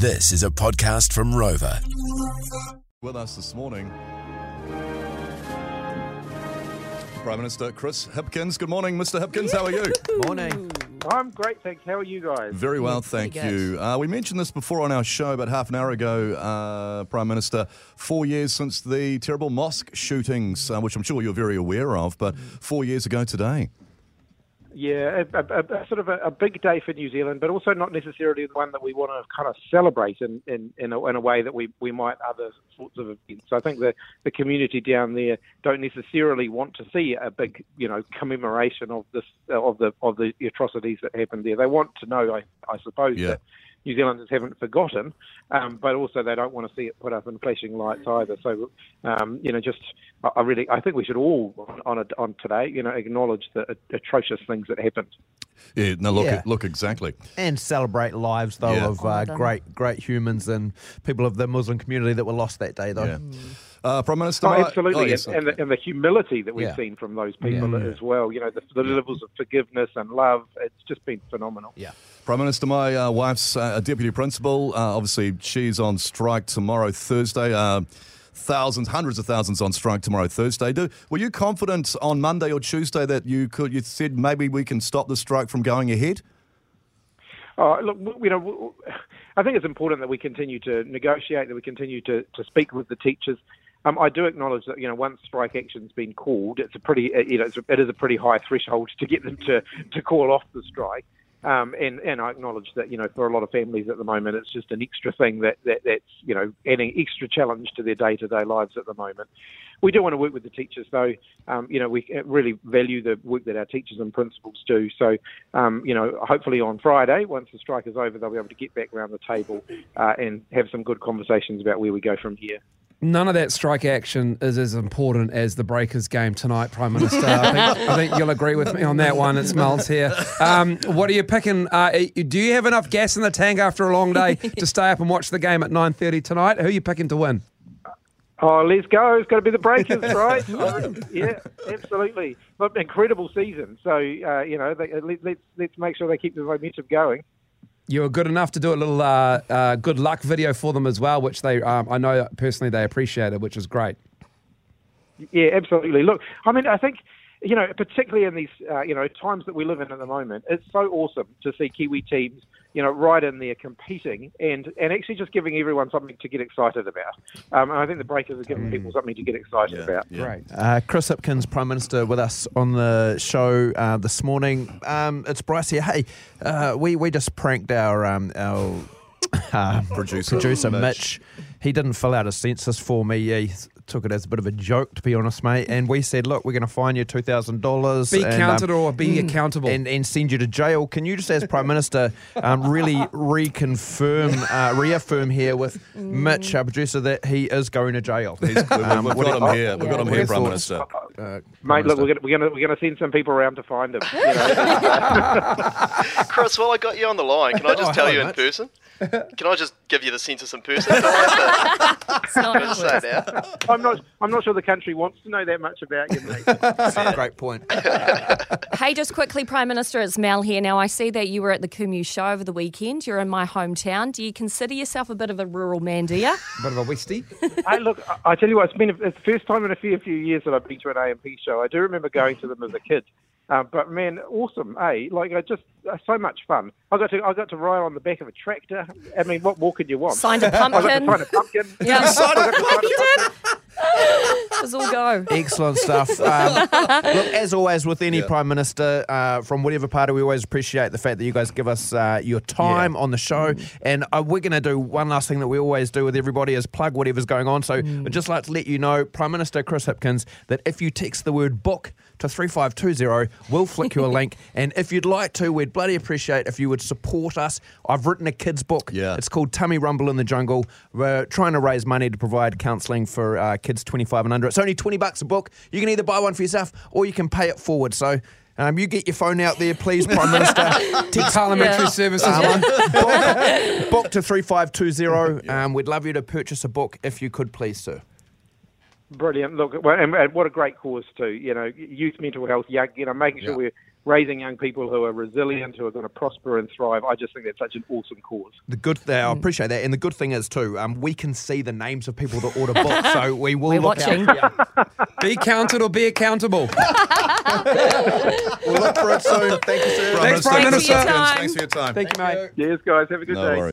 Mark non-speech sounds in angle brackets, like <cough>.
This is a podcast from Rova. With us this morning, Prime Minister Chris Hipkins. Good morning, Mr. Hipkins. How are you? Morning. I'm great, thanks. How are you guys? Very well, thank you. Uh, we mentioned this before on our show about half an hour ago, uh, Prime Minister. Four years since the terrible mosque shootings, uh, which I'm sure you're very aware of, but four years ago today. Yeah, a, a, a, sort of a, a big day for New Zealand, but also not necessarily the one that we want to kind of celebrate in, in, in, a, in a way that we, we might other sorts of events. So I think the, the community down there don't necessarily want to see a big, you know, commemoration of this of the of the atrocities that happened there. They want to know, I, I suppose, Yeah. that New Zealanders haven't forgotten, um, but also they don't want to see it put up in flashing lights either. So, um, you know, just I I really I think we should all on on, on today, you know, acknowledge the atrocious things that happened. Yeah, no, look, Yeah. look exactly. And celebrate lives, though, Yeah. of uh, great, great humans and people of the Muslim community that were lost that day, though. Yeah. Uh, Prime Minister, Oh, absolutely, oh, yes, and, and, the, and the humility that we've Yeah. seen from those people Yeah. as well. You know, the, the levels of forgiveness and love. It's just been phenomenal. Yeah. Prime Minister, my uh, wife's uh, a deputy principal. Uh, obviously, she's on strike tomorrow, Thursday. Uh, thousands, hundreds of thousands on strike tomorrow, Thursday. Do, were you confident on Monday or Tuesday that you could? You said maybe we can stop the strike from going ahead. Oh, look, you know, I think it's important that we continue to negotiate, that we continue to, to speak with the teachers. Um, I do acknowledge that you know once strike action's been called, it's a pretty uh, you know it's a, it is a pretty high threshold to get them to, to call off the strike. Um, and and I acknowledge that you know for a lot of families at the moment it's just an extra thing that, that that's you know adding extra challenge to their day to day lives at the moment. We do want to work with the teachers though. Um, you know we really value the work that our teachers and principals do. So um, you know hopefully on Friday once the strike is over they'll be able to get back around the table uh, and have some good conversations about where we go from here. None of that strike action is as important as the Breakers game tonight, Prime Minister. I think, I think you'll agree with me on that one. It smells here. Um, what are you picking? Uh, do you have enough gas in the tank after a long day to stay up and watch the game at 9.30 tonight? Who are you picking to win? Oh, let's go! It's got to be the Breakers, right? <laughs> yeah, absolutely. But incredible season. So uh, you know, they, let, let's let's make sure they keep the momentum going. You were good enough to do a little uh, uh, good luck video for them as well, which they, um, I know personally they appreciated, which is great. Yeah, absolutely. Look, I mean, I think you know, particularly in these uh, you know times that we live in at the moment, it's so awesome to see Kiwi teams you know right in there competing and and actually just giving everyone something to get excited about. Um, and I think the Breakers are giving people something to get excited about. yeah. Great. Uh, Chris Hipkins, Prime Minister, with us on the show uh, this morning. Um, it's Bryce here. Hey, uh, we, we just pranked our um, our <laughs> uh, Producer. producer Mitch. Mitch. He didn't fill out a census for me. He took it as a bit of a joke, to be honest, mate. And we said, look, we're going to fine you two thousand dollars. Be and, counted um, or be accountable. and, and send you to jail. Can you just, as Prime Minister, um, really reconfirm, uh, reaffirm here with Mitch, our producer, that he is going to jail? He's, we've, Um, we've got him you- here. We've got him here, Prime thoughts? Minister. Uh, Mate, look, we're gonna, we're gonna send some people around to find him. You know? <laughs> Chris, while I got you on the line, can I <laughs> just Oh, tell you in mate. person? Can I just give you the census in person? I have It's not to just say it now? I'm not I'm not sure the country wants to know that much about you, mate. <laughs> Great point. <laughs> Hey, just quickly, Prime Minister, it's Mel here. Now, I see that you were at the Kumeu show over the weekend. You're in my hometown. Do you consider yourself a bit of a rural man, do you? A <laughs> bit of a Westie. hey, look, I, I tell you what, it's been a, it's the first time in a fair few years that I've been to an A&P show. I do remember going to them as a kid. Uh, but man, awesome, eh? Like, I just uh, so much fun. I got to I got to ride on the back of a tractor. I mean, what more could you want? Signed a <laughs> I got to pumpkin. find a pumpkin. Yeah. <laughs> I got to find a pumpkin. <laughs> It was all go. Excellent stuff. Um, <laughs> look, as always, with any Yeah. Prime Minister uh, from whatever party, we always appreciate the fact that you guys give us uh, your time on the show. And uh, we're going to do one last thing that we always do with everybody is plug whatever's going on. So I'd just like to let you know, Prime Minister Chris Hipkins, that if you text the word book to 3520, we'll flick you a link. <laughs> And if you'd like to, we'd bloody appreciate if you would support us. I've written a kids' book. Yeah. It's called Tummy Rumble in the Jungle. We're trying to raise money to provide counselling for uh, kids 25 and under. It's only 20 bucks a book. You can either buy one for yourself or you can pay it forward. So um, you get your phone out there, please, Prime <laughs> Minister. Text Parliamentary Yeah. services um, one. book, book to 3520. Um, we'd love you to purchase a book if you could, please, sir. Brilliant. Look, well, and, and what a great cause too. You know, youth mental health, young. You know, making sure Yeah. we're raising young people who are resilient, who are going to prosper and thrive. I just think that's such an awesome cause. The good thing, I appreciate that, and the good thing is too, um, we can see the names of people that order books, so <laughs> we will We're look watching. out. For you. <laughs> Be counted or be accountable. <laughs> We'll look for it soon. Thank you, sir. Thanks, Prime Prime Thanks for your Minister. time. Thanks for your time. Thank you, mate. Yes, guys, have a good No day. worries.